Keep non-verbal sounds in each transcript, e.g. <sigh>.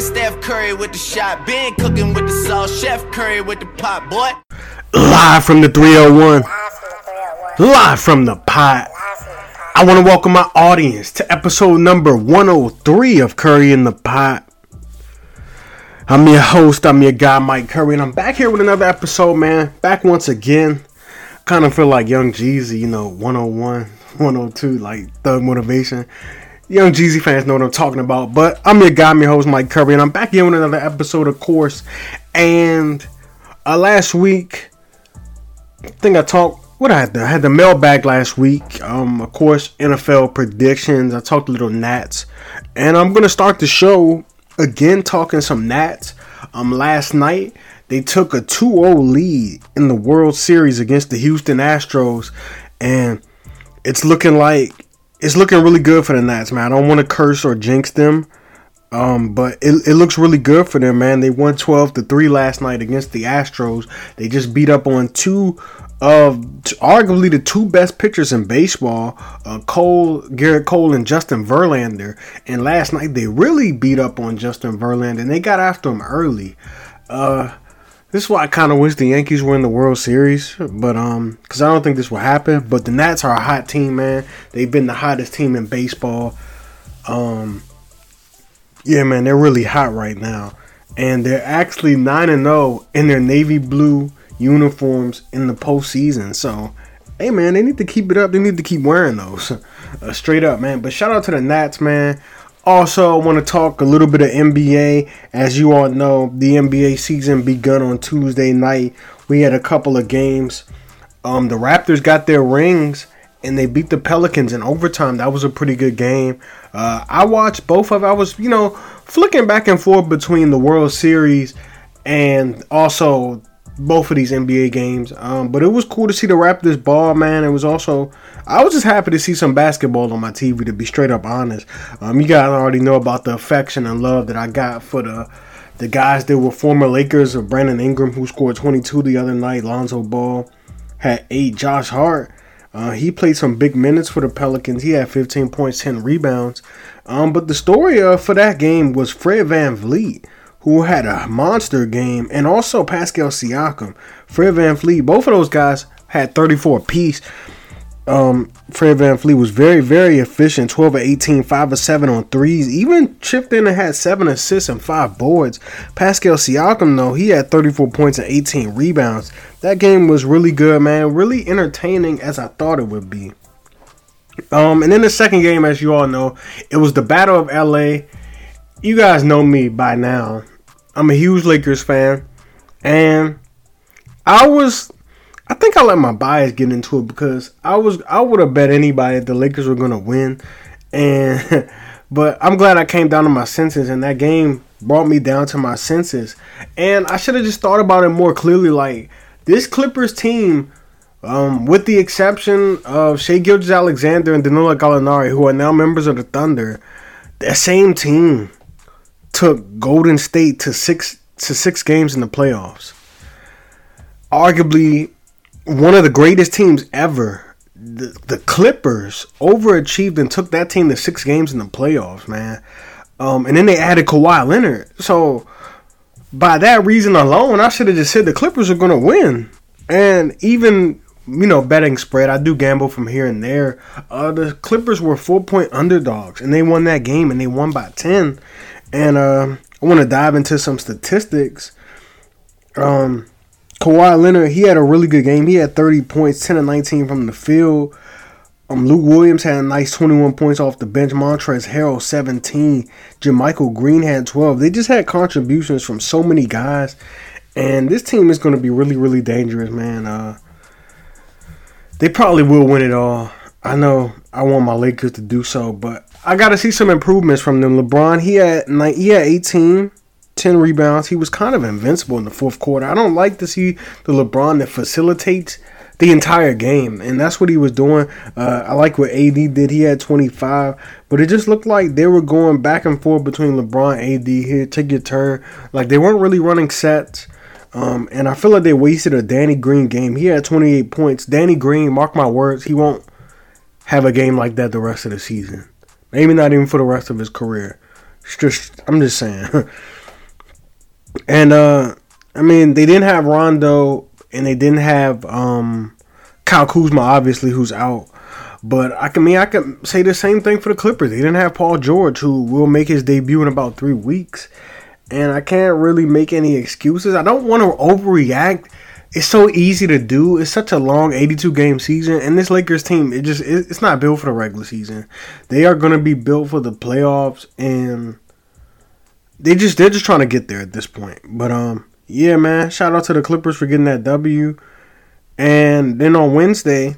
Been Steph Curry with the shot, been cooking with the sauce, Chef Curry with the pot, boy. Live from the 301. Live from the pot. I want to welcome my audience to episode number 103 of Curry in the Pot. I'm your host, I'm your guy, Mike Curry, and I'm back here with another episode, man. Back once again. Kind of feel like Young Jeezy, you know, 101, 102, like Thug Motivation. Young Jeezy fans know what I'm talking about. But I'm your guy, I'm host, Mike Curry, and I'm back here with another episode, of course. And uh, last week, I think I talked. What I had, the, I had the mailbag last week. Um, of course, NFL predictions. I talked a little Nats, and I'm gonna start the show again talking some Nats. Um, last night they took a 2-0 lead in the World Series against the Houston Astros, and it's looking like it's looking really good for the Nats, man. I don't want to curse or jinx them. Um, but it, it looks really good for them, man. They won 12 to 3 last night against the Astros. They just beat up on two of arguably the two best pitchers in baseball, uh, Cole, Gerrit Cole, and Justin Verlander. And last night they really beat up on Justin Verlander and they got after him early. Uh, this is why I kind of wish the Yankees were in the World Series, but um, because I don't think this will happen. But the Nats are a hot team, man. They've been the hottest team in baseball. Um, yeah, man, they're really hot right now, and they're actually nine and zero oh in their navy blue uniforms in the postseason. So, hey, man, they need to keep it up. They need to keep wearing those, <laughs> uh, straight up, man. But shout out to the Nats, man. Also, I want to talk a little bit of NBA. As you all know, the NBA season begun on Tuesday night. We had a couple of games. Um, the Raptors got their rings and they beat the Pelicans in overtime. That was a pretty good game. Uh, I watched both of. I was, you know, flicking back and forth between the World Series and also both of these NBA games. Um, but it was cool to see the Raptors ball, man. It was also I was just happy to see some basketball on my TV. To be straight up honest, um, you guys already know about the affection and love that I got for the the guys that were former Lakers of Brandon Ingram, who scored 22 the other night. Lonzo Ball had eight. Josh Hart. Uh, he played some big minutes for the Pelicans. He had 15 points, 10 rebounds. Um, but the story uh, for that game was Fred VanVleet, who had a monster game, and also Pascal Siakam. Fred Van VanVleet, both of those guys had 34 apiece. Um, Fred Van VanVleet was very, very efficient 12 of 18, 5 of 7 on threes. Even chipped in and had 7 assists and 5 boards. Pascal Siakam, though, he had 34 points and 18 rebounds. That game was really good, man. Really entertaining as I thought it would be. Um, and then the second game, as you all know, it was the Battle of LA. You guys know me by now. I'm a huge Lakers fan. And I was I think I let my bias get into it because I was I would have bet anybody that the Lakers were gonna win, and <laughs> but I'm glad I came down to my senses and that game brought me down to my senses, and I should have just thought about it more clearly. Like this Clippers team, um, with the exception of Shai Gilgeous-Alexander and Danilo Gallinari, who are now members of the Thunder, that same team took Golden State to six to six games in the playoffs. Arguably one of the greatest teams ever. The, the Clippers overachieved and took that team to six games in the playoffs, man. Um, and then they added Kawhi Leonard. So by that reason alone, I should have just said the Clippers are going to win. And even you know betting spread, I do gamble from here and there. Uh, the Clippers were four point underdogs, and they won that game, and they won by ten. And uh, I want to dive into some statistics. Um, Kawhi Leonard, he had a really good game. He had 30 points, 10 and 19 from the field. Um, Lou Williams had a nice 21 points off the bench. Montrezl Harrell 17. JaMychal Green had 12. They just had contributions from so many guys, and this team is going to be really, really dangerous, man. Uh, they probably will win it all. I know I want my Lakers to do so, but I got to see some improvements from them. LeBron, he had he had 18. 10 rebounds. He was kind of invincible in the fourth quarter. I don't like to see the LeBron that facilitates the entire game, and that's what he was doing. Uh, I like what AD did. He had 25, but it just looked like they were going back and forth between LeBron AD here. Take your turn. Like they weren't really running sets. Um, and I feel like they wasted a Danny Green game. He had 28 points. Danny Green, mark my words, he won't have a game like that the rest of the season. Maybe not even for the rest of his career. Just I'm just saying. <laughs> and uh I mean they didn't have Rondo and they didn't have um Kyle Kuzma obviously who's out. But I can I mean I can say the same thing for the Clippers. They didn't have Paul George who will make his debut in about 3 weeks. And I can't really make any excuses. I don't want to overreact it's so easy to do. It's such a long 82 game season, and this Lakers team, it just it, it's not built for the regular season. They are going to be built for the playoffs, and they just they're just trying to get there at this point. But um, yeah, man, shout out to the Clippers for getting that W. And then on Wednesday,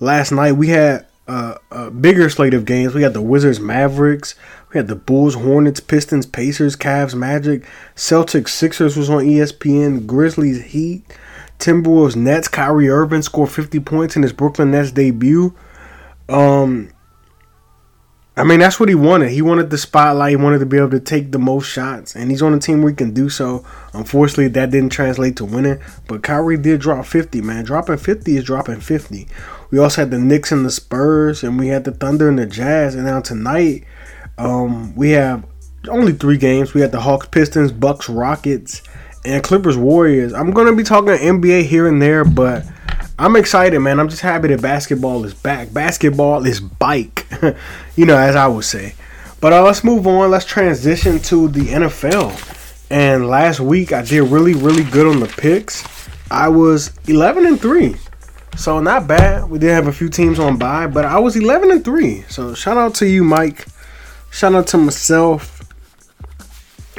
last night we had a, a bigger slate of games. We had the Wizards, Mavericks. We had the Bulls, Hornets, Pistons, Pacers, Cavs, Magic, Celtics, Sixers was on ESPN, Grizzlies, Heat. Timberwolves Nets. Kyrie Irving scored 50 points in his Brooklyn Nets debut. Um, I mean, that's what he wanted. He wanted the spotlight. He wanted to be able to take the most shots, and he's on a team where he can do so. Unfortunately, that didn't translate to winning. But Kyrie did drop 50, man. Dropping 50 is dropping 50. We also had the Knicks and the Spurs, and we had the Thunder and the Jazz. And now tonight, um, we have only three games. We had the Hawks, Pistons, Bucks, Rockets, and Clippers Warriors. I'm gonna be talking NBA here and there, but I'm excited, man. I'm just happy that basketball is back. Basketball is bike, <laughs> you know, as I would say. But uh, let's move on. Let's transition to the NFL. And last week I did really, really good on the picks. I was 11 and three, so not bad. We did have a few teams on bye, but I was 11 and three. So shout out to you, Mike. Shout out to myself.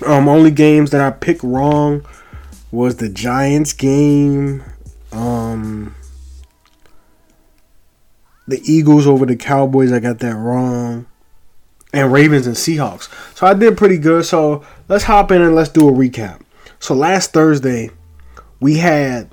Um, only games that I picked wrong was the Giants game. Um, the Eagles over the Cowboys, I got that wrong. And Ravens and Seahawks. So I did pretty good. So let's hop in and let's do a recap. So last Thursday, we had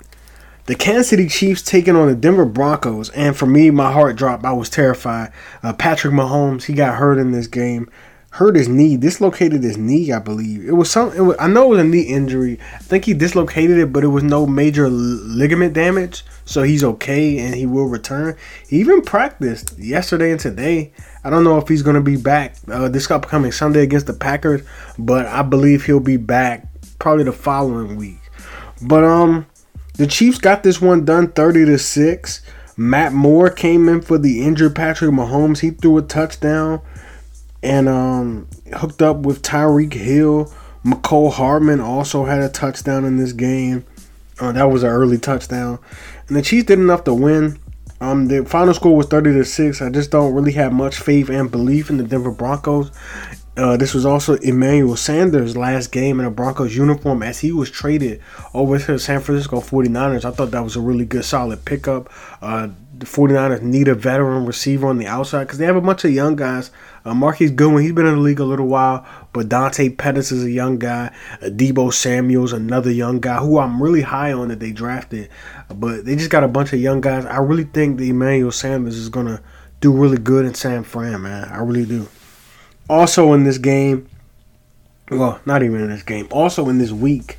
the Kansas City Chiefs taking on the Denver Broncos. And for me, my heart dropped. I was terrified. Uh, Patrick Mahomes, he got hurt in this game hurt his knee, dislocated his knee, I believe. It was some. It was, I know it was a knee injury. I think he dislocated it, but it was no major ligament damage, so he's okay and he will return. He even practiced yesterday and today. I don't know if he's going to be back uh, this upcoming Sunday against the Packers, but I believe he'll be back probably the following week. But um, the Chiefs got this one done, thirty to six. Matt Moore came in for the injured Patrick Mahomes. He threw a touchdown and um, hooked up with Tyreek Hill. Mecole Hardman also had a touchdown in this game. Uh, that was an early touchdown, and the Chiefs did enough to win. Um, the final score was thirty to six. I just don't really have much faith and belief in the Denver Broncos. Uh, this was also Emmanuel Sanders' last game in a Broncos uniform as he was traded over to the San Francisco 49ers. I thought that was a really good, solid pickup. Uh, the 49ers need a veteran receiver on the outside because they have a bunch of young guys. Uh, Marquise Goodwin, he's been in the league a little while, but Dante Pettis is a young guy. Uh, Deebo Samuel's another young guy who I'm really high on that they drafted. but they just got a bunch of young guys. I really think the Emmanuel Sanders is going to do really good in San Fran, man. I really do. Also in this game, well, not even in this game. Also in this week,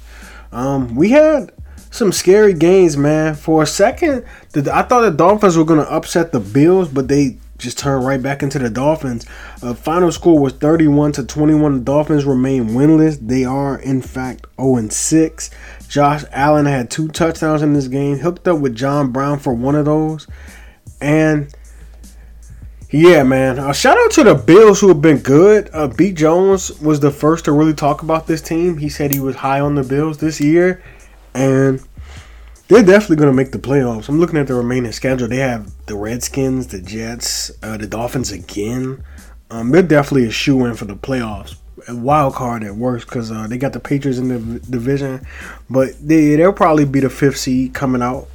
um, we had some scary games, man. For a second, the, I thought the Dolphins were gonna upset the Bills, but they just turned right back into the Dolphins. Uh, final score was 31 to 21. The Dolphins remain winless. They are in fact 0 6. Josh Allen had two touchdowns in this game, hooked up with John Brown for one of those, and yeah, man. Uh, shout out to the Bills who have been good. Uh, B. Jones was the first to really talk about this team. He said he was high on the Bills this year, and they're definitely going to make the playoffs. I'm looking at the remaining schedule. They have the Redskins, the Jets, uh, the Dolphins again. Um, they're definitely a shoe in for the playoffs. A wild card at worst because uh, they got the Patriots in the division, but they they'll probably be the fifth seed coming out.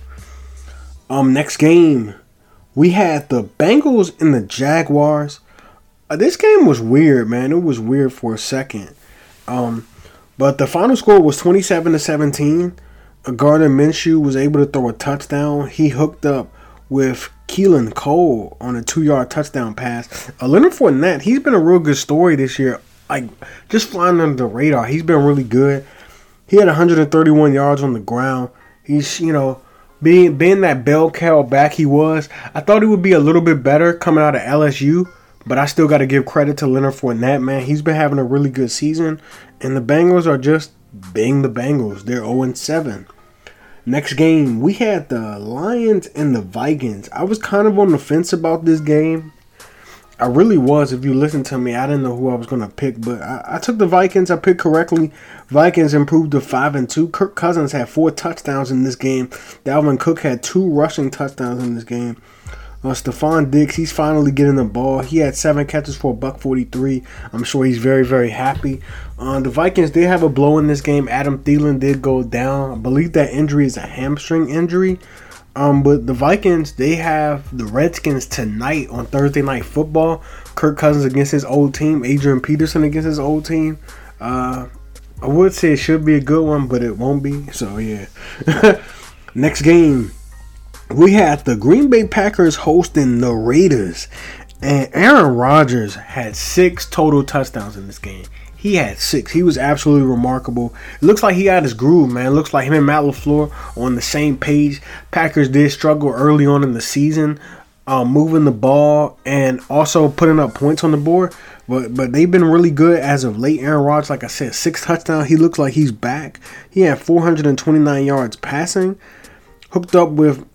Um, next game we had the Bengals and the Jaguars. Uh, this game was weird, man. It was weird for a second. Um, but the final score was 27 to 17. Gardner Minshew was able to throw a touchdown. He hooked up with Keelan Cole on a two-yard touchdown pass. Uh, Leonard Fournette, he's been a real good story this year. Like just flying under the radar. He's been really good. He had 131 yards on the ground. He's you know being being that bell cow back he was, I thought he would be a little bit better coming out of LSU, But I still got to give credit to Leonard Fournette, man. He's been having a really good season, and the Bengals are just being the Bengals. They're 0 7. Next game, we had the Lions and the Vikings. I was kind of on the fence about this game. I really was. If you listen to me, I didn't know who I was going to pick, but I, I, took the Vikings. I picked correctly. Vikings improved to five and two. Kirk Cousins had four touchdowns in this game. Dalvin Cook had two rushing touchdowns in this game. Uh, Stefon Diggs, he's finally getting the ball. He had seven catches for a buck 43. I'm sure he's very, very happy. Uh, the Vikings did have a blow in this game. Adam Thielen did go down. I believe that injury is a hamstring injury. Um, but the Vikings, they have the Redskins tonight on Thursday Night Football. Kirk Cousins against his old team. Adrian Peterson against his old team. Uh, I would say it should be a good one, but it won't be. So, yeah. <laughs> Next game we had the Green Bay Packers hosting the Raiders, and Aaron Rodgers had six total touchdowns in this game. He had six. He was absolutely remarkable. It looks like he got his groove, man. It looks like him and Matt LaFleur on the same page. Packers did struggle early on in the season, uh, moving the ball and also putting up points on the board. But but they've been really good as of late. Aaron Rodgers, like I said, six touchdowns. He looks like he's back. He had 429 yards passing, hooked up with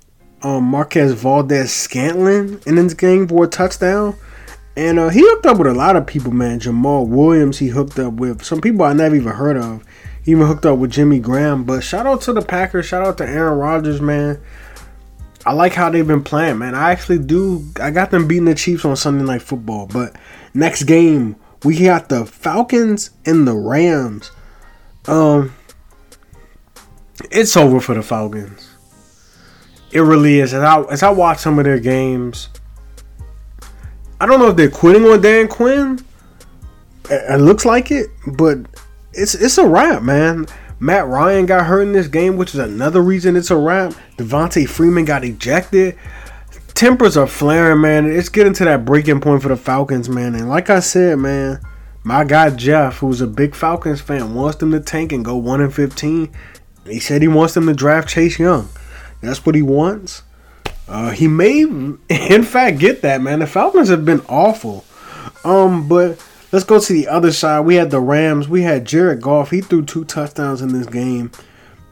um, Marquez Valdes-Scantling in this game for a touchdown. And uh, he hooked up with a lot of people, man. Jamaal Williams, he hooked up with some people I never even heard of. He even hooked up with Jimmy Graham. But shout out to the Packers. Shout out to Aaron Rodgers, man. I like how they've been playing, man. I actually do. I got them beating the Chiefs on Sunday Night Football. But next game, we got the Falcons and the Rams. Um, it's over for the Falcons. It really is. As I as I watch some of their games, I don't know if they're quitting on Dan Quinn. It, looks like it, but it's it's a wrap, man. Matt Ryan got hurt in this game, which is another reason it's a wrap. Devonta Freeman got ejected. Tempers are flaring, man. It's getting to that breaking point for the Falcons, man. And like I said, man, my guy Jeff, who's a big Falcons fan, wants them to tank and go one and fifteen. He said he wants them to draft Chase Young. That's what he wants. Uh, he may, <laughs> in fact, get that man. The Falcons have been awful. Um, but let's go to the other side. We had the Rams. We had Jared Goff. He threw two touchdowns in this game.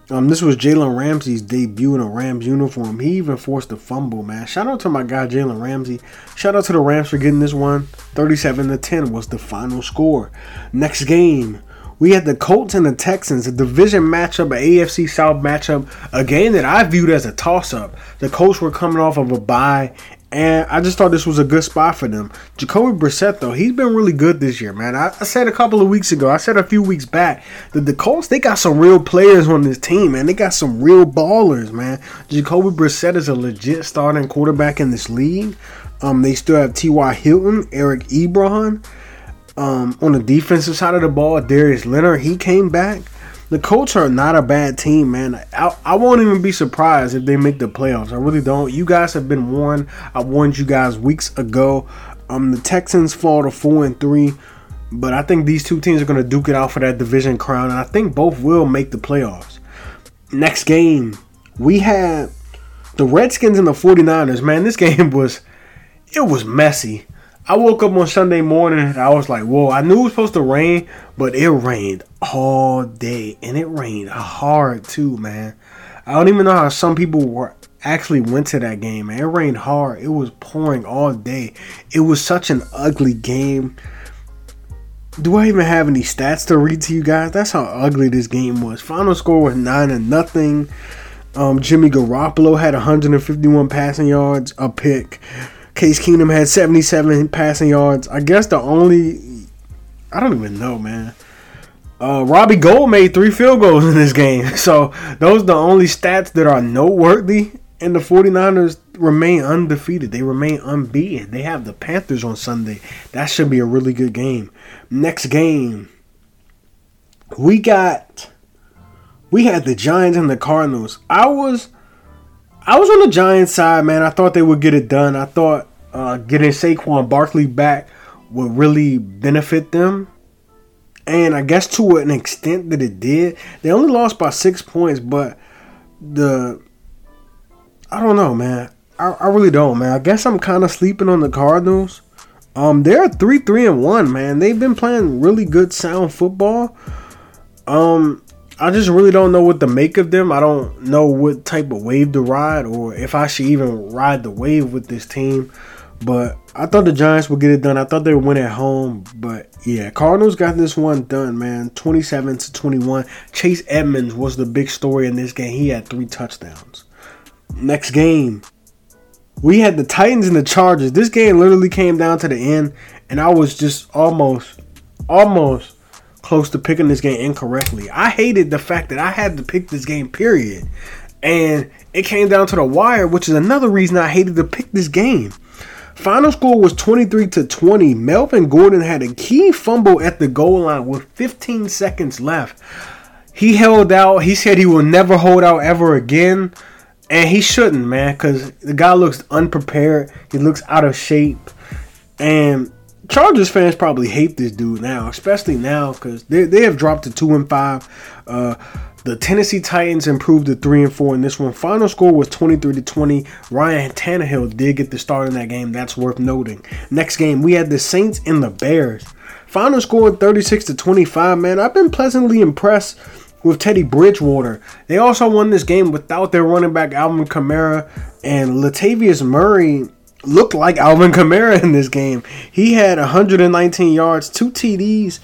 Um, this was Jalen Ramsey's debut in a Rams uniform. He even forced a fumble, man. Shout out to my guy Jalen Ramsey. Shout out to the Rams for getting this one. 37 to 10 was the final score. Next game, we had the Colts and the Texans, a division matchup, an AFC South matchup, a game that I viewed as a toss up. The Colts were coming off of a bye, and I just thought this was a good spot for them. Jacoby Brissett, though, he's been really good this year, man. I, I, said a couple of weeks ago, I said a few weeks back, that the Colts, they got some real players on this team, man. They got some real ballers, man. Jacoby Brissett is a legit starting quarterback in this league. Um, they still have T.Y. Hilton, Eric Ebron. Um, on the defensive side of the ball, Darius Leonard, he came back. The Colts are not a bad team, man. I, I won't even be surprised if they make the playoffs. I really don't. You guys have been warned. I warned you guys weeks ago. Um, the Texans fall to four and three, but I think these two teams are going to duke it out for that division crown, and I think both will make the playoffs. Next game, we had the Redskins and the 49ers. Man, this <laughs> game was it was messy. I woke up on Sunday morning and I was like, whoa, I knew it was supposed to rain, but it rained all day and it rained hard too, man. I don't even know how some people were actually went to that game, man. It rained hard. It was pouring all day. It was such an ugly game. Do I even have any stats to read to you guys? That's how ugly this game was. Final score was nine and nothing. Um, Jimmy Garoppolo had 151 passing yards, a pick. Case Keenum had 77 passing yards. I guess the only I don't even know, man. Uh, Robbie Gould made three field goals in this game. <laughs> So those are the only stats that are noteworthy. And the 49ers remain undefeated. They remain unbeaten. They have the Panthers on Sunday. That should be a really good game. Next game, we got we had the Giants and the Cardinals. I was I was on the Giants side, man. I thought they would get it done. I thought uh, getting Saquon Barkley back would really benefit them. And I guess to an extent that it did. They only lost by six points, but the I don't know, man. I, I really don't, man. I guess I'm kind of sleeping on the Cardinals. Um, they're three, three, and one, man. They've been playing really good, sound football. Um, I just really don't know what to make of them. I don't know what type of wave to ride, or if I should even ride the wave with this team. But I thought the Giants would get it done. I thought they would win at home. But yeah, Cardinals got this one done, man. 27 to 21. Chase Edmonds was the big story in this game. He had three touchdowns. Next game, we had the Titans and the Chargers. This game literally came down to the end, and I was just almost, almost close to picking this game incorrectly. I hated the fact that I had to pick this game, period. And it came down to the wire, which is another reason I hated to pick this game. Final score was 23 to 20. Melvin Gordon had a key fumble at the goal line with 15 seconds left. He held out. He said he will never hold out ever again. And he shouldn't, man, because the guy looks unprepared. He looks out of shape. And Chargers fans probably hate this dude now, especially now because they, they have dropped to 2 and 5. Uh, the Tennessee Titans improved to three and four in this one. Final score was 23 to 20. Ryan Tannehill did get the start in that game. That's worth noting. Next game, we had the Saints and the Bears. Final score 36 to 25. Man, I've been pleasantly impressed with Teddy Bridgewater. They also won this game without their running back Alvin Kamara and Latavius Murray looked like Alvin Kamara in this game. He had 119 yards, two TDs,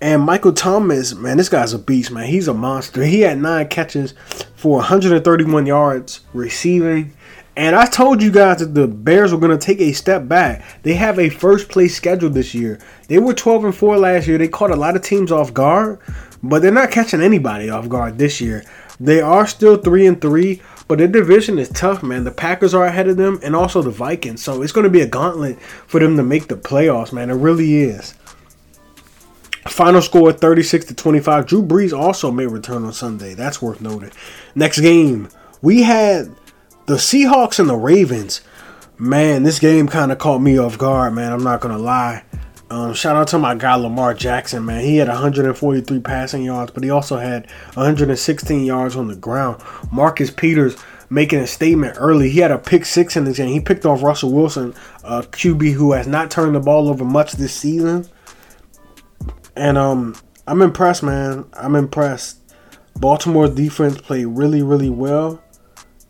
and Michael Thomas, man, this guy's a beast, man. He's a monster. He had nine catches for 131 yards receiving. And I told you guys that the Bears were going to take a step back. They have a first place schedule this year. They were 12 and 4 last year. They caught a lot of teams off guard, but they're not catching anybody off guard this year. They are still 3 and 3, but their division is tough, man. The Packers are ahead of them and also the Vikings. So it's going to be a gauntlet for them to make the playoffs, man. It really is. Final score 36 to 25. Drew Brees also may return on Sunday. That's worth noting. Next game, we had the Seahawks and the Ravens. Man, this game kind of caught me off guard, man. I'm not going to lie. Um, shout out to my guy Lamar Jackson, man. He had 143 passing yards, but he also had 116 yards on the ground. Marcus Peters making a statement early. He had a pick six in this game. He picked off Russell Wilson, a QB who has not turned the ball over much this season. And um, I'm impressed, man. I'm impressed. Baltimore's defense played really, really well.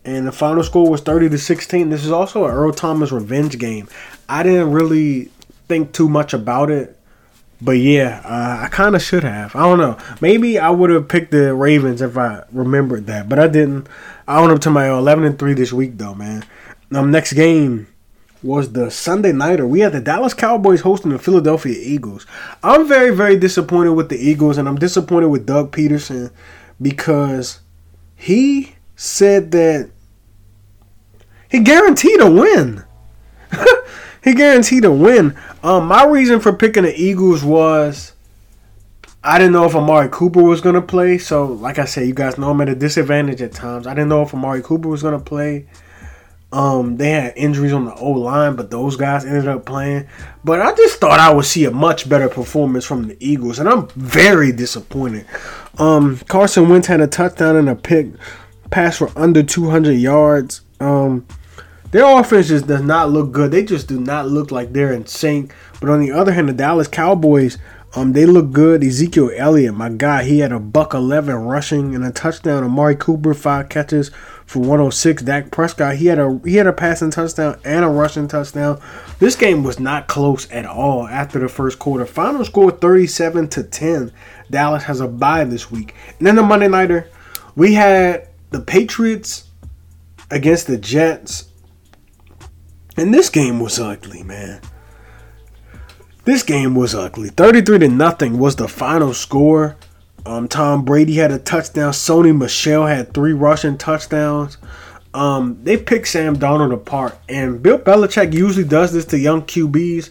And the final score was 30 to 16. This is also an Earl Thomas revenge game. I didn't really think too much about it. But yeah, uh, I kind of should have. I don't know. Maybe I would have picked the Ravens if I remembered that, but I didn't. I went up to my 11 and 3 this week though, man. Um, next game, was the Sunday nighter. We had the Dallas Cowboys hosting the Philadelphia Eagles. I'm very, very disappointed with the Eagles, and I'm disappointed with Doug Pederson because he said that he guaranteed a win. He guaranteed a win. Um, my reason for picking the Eagles was I didn't know if Amari Cooper was gonna play. So, like I said, you guys know I'm at a disadvantage at times. I didn't know if Amari Cooper was gonna play. Um, they had injuries on the O line, but those guys ended up playing. But I just thought I would see a much better performance from the Eagles, and I'm very disappointed. Um, Carson Wentz had a touchdown and a pick, pass for under 200 yards. Um, their offense just does not look good. They just do not look like they're in sync. But on the other hand, the Dallas Cowboys um, they look good. Ezekiel Elliott, my guy, he had a buck eleven rushing and a touchdown. Amari Cooper five catches for 106. Dak Prescott, he had a he had a passing touchdown and a rushing touchdown. This game was not close at all after the first quarter. Final score 37 to 10. Dallas has a bye this week. And then the Monday nighter, we had the Patriots against the Jets. And this game was ugly, man. This game was ugly. 33 to nothing was the final score. Um, Tom Brady had a touchdown. Sony Michel had three rushing touchdowns. Um, they picked Sam Darnold apart, and Bill Belichick usually does this to young QBs,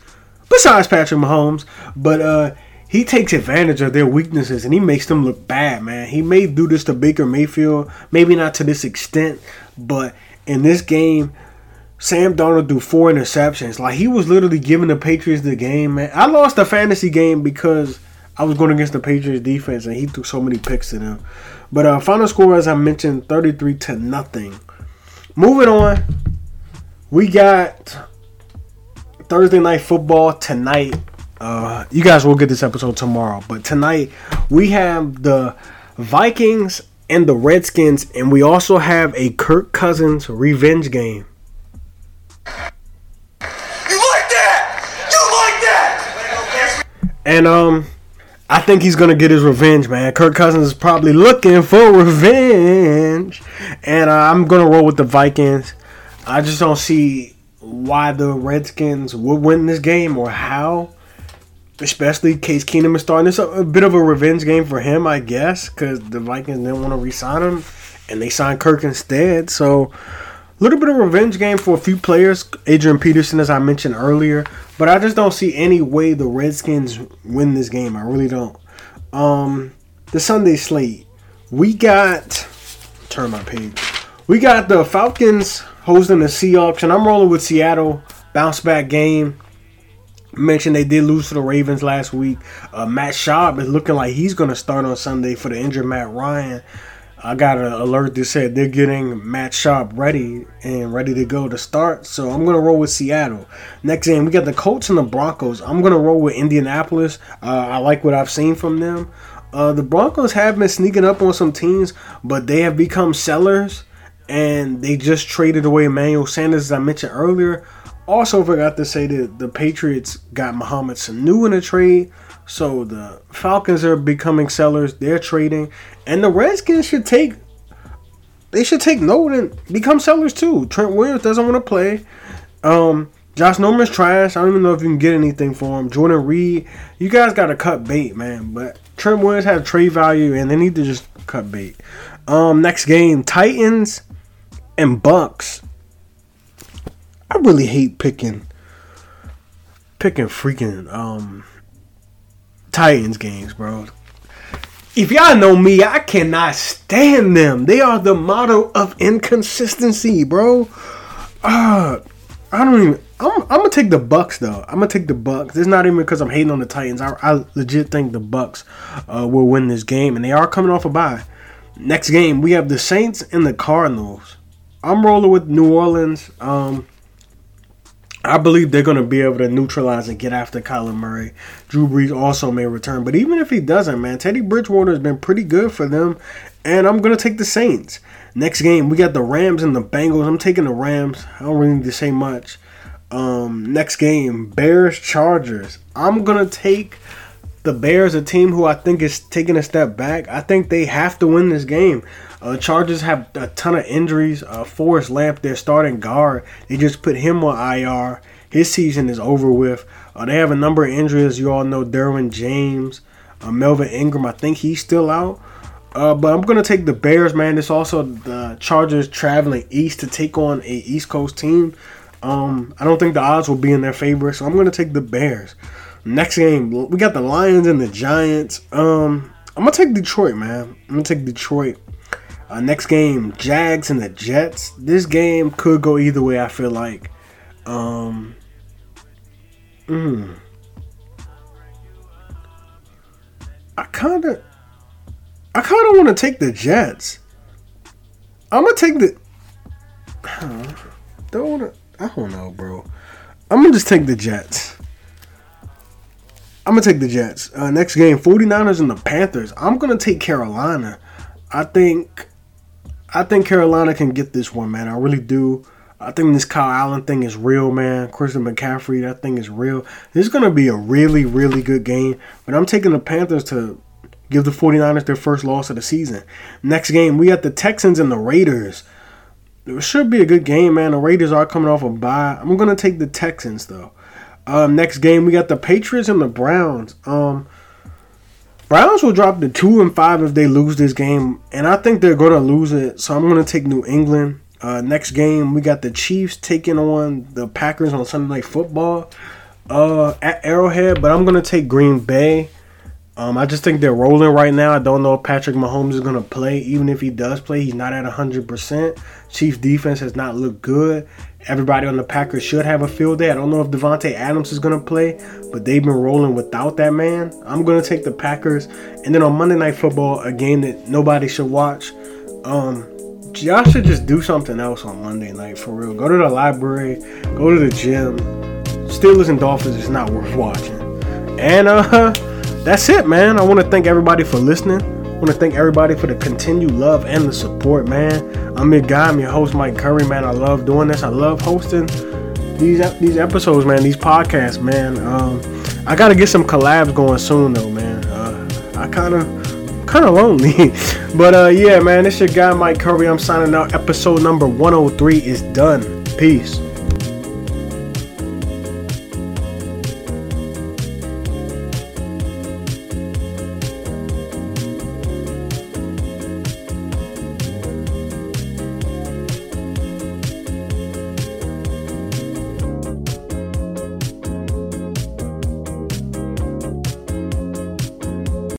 besides Patrick Mahomes. But uh, he takes advantage of their weaknesses and he makes them look bad, man. He may do this to Baker Mayfield, maybe not to this extent, but in this game, Sam Darnold threw four interceptions. Like he was literally giving the Patriots the game, man. I lost the fantasy game because I was going against the Patriots defense and he threw so many picks to them. But uh, final score, as I mentioned, 33 to nothing. Moving on, we got Thursday night football tonight. Uh, you guys will get this episode tomorrow, but tonight we have the Vikings and the Redskins, and we also have a Kirk Cousins revenge game. And um, I think he's gonna get his revenge, man. Kirk Cousins is probably looking for <laughs> revenge, and uh, I'm gonna roll with the Vikings. I just don't see why the Redskins would win this game or how. Especially Case Keenum is starting. It's a, a bit of a revenge game for him, I guess, because the Vikings didn't want to re-sign him, and they signed Kirk instead. So, little bit of revenge game for a few players. Adrian Peterson, as I mentioned earlier, but I just don't see any way the Redskins win this game. I really don't. Um, the Sunday slate, we got. Turn my page. We got the Falcons hosting the Seahawks, and I'm rolling with Seattle. Bounce back game. Mentioned they did lose to the Ravens last week. Uh, Matt Schaub is looking like he's going to start on Sunday for the injured Matt Ryan. I got an alert that said they're getting Matt Schaub ready and ready to go to start. So I'm to roll with Seattle. Next game, we got the Colts and the Broncos. I'm to roll with Indianapolis. Uh, I like what I've seen from them. Uh, the Broncos have been sneaking up on some teams, but they have become sellers. And they just traded away Emmanuel Sanders, as I mentioned earlier. Also, forgot to say that the Patriots got Mohamed Sanu in a trade. So the Falcons are becoming sellers. They're trading. And the Redskins should take they should take note and become sellers too. Trent Williams doesn't want to play. Um, Josh Norman's trash. I don't even know if you can get anything for him. Jordan Reed, you guys got to cut bait, man. But Trent Williams has trade value, and they need to just cut bait. Um, next game, Titans and Bucks. I really hate picking picking freaking um Titans games, bro. If y'all know me, I cannot stand them. They are the model of inconsistency, bro. Uh, I don't even. I'm, I'm gonna take the Bucks though. I'm gonna take the Bucks. It's not even because I'm hating on the Titans. I, I legit think the Bucks uh, will win this game, and they are coming off a bye. Next game, we have the Saints and the Cardinals. I'm rolling with New Orleans. Um, I believe they're going to be able to neutralize and get after Kyler Murray. Drew Brees also may return. But even if he doesn't, man, Teddy Bridgewater has been pretty good for them. And I'm going to take the Saints. Next game, we got the Rams and the Bengals. I'm taking the Rams. I don't really need to say much. Um, next game, Bears Chargers. I'm going to take the Bears, a team who I think is taking a step back. I think they have to win this game. Uh, Chargers have a ton of injuries. Uh, Forrest Lamp, their starting guard, they just put him on IR. His season is over with. Uh, they have a number of injuries. You all know Derwin James, uh, Melvin Ingram. I think he's still out. Uh, but I'm gonna take the Bears, man. It's also the Chargers traveling east to take on a East Coast team. Um, I don't think the odds will be in their favor, so I'm gonna take the Bears. Next game, we got the Lions and the Giants. Um, I'm gonna take Detroit, man. I'm gonna take Detroit. Uh, next game, Jags and the Jets. This game could go either way. I feel like. Um. Mm, I kind of, I kind of want to take the Jets. I'm gonna take the. <sighs> don't wanna. I don't know, bro. I'm gonna just take the Jets. I'm gonna take the Jets. Uh, next game, 49ers and the Panthers. I'm gonna take Carolina. I think I think Carolina can get this one, man. I really do. I think this Kyle Allen thing is real, man. Christian McCaffrey, that thing is real. This is going to be a really, really good game. But I'm taking the Panthers to give the 49ers their first loss of the season. Next game, we got the Texans and the Raiders. It should be a good game, man. The Raiders are coming off a bye. I'm going to take the Texans, though. Um, next game, we got the Patriots and the Browns. Um, Browns will drop to two and five if they lose this game, and I think they're going to lose it. So I'm going to take New England. Uh, next game, we got the Chiefs taking on the Packers on Sunday Night Football uh, at Arrowhead, but I'm going to take Green Bay. Um, I just think they're rolling right now. I don't know if Patrick Mahomes is going to play. Even if he does play, he's not at 100%. Chiefs defense has not looked good. Everybody on the Packers should have a field day. I don't know if Davante Adams is going to play, but they've been rolling without that man. I'm going to take the Packers. And then on Monday Night Football, a game that nobody should watch. Um, y'all should just do something else on Monday night for real. Go to the library, go to the gym, Steelers and Dolphins is not worth watching. And uh, <laughs> that's it, man. I want to thank everybody for listening. I want to thank everybody for the continued love and the support, man. I'm your guy. I'm your host, Mike Curry, man. I love doing this. I love hosting these these episodes, man. These podcasts, man. Um, I gotta get some collabs going soon, though, man. Uh, I kind of kind of lonely, <laughs> but uh, yeah, man. This your guy, Mike Curry. I'm signing out. Episode number 103 is done. Peace.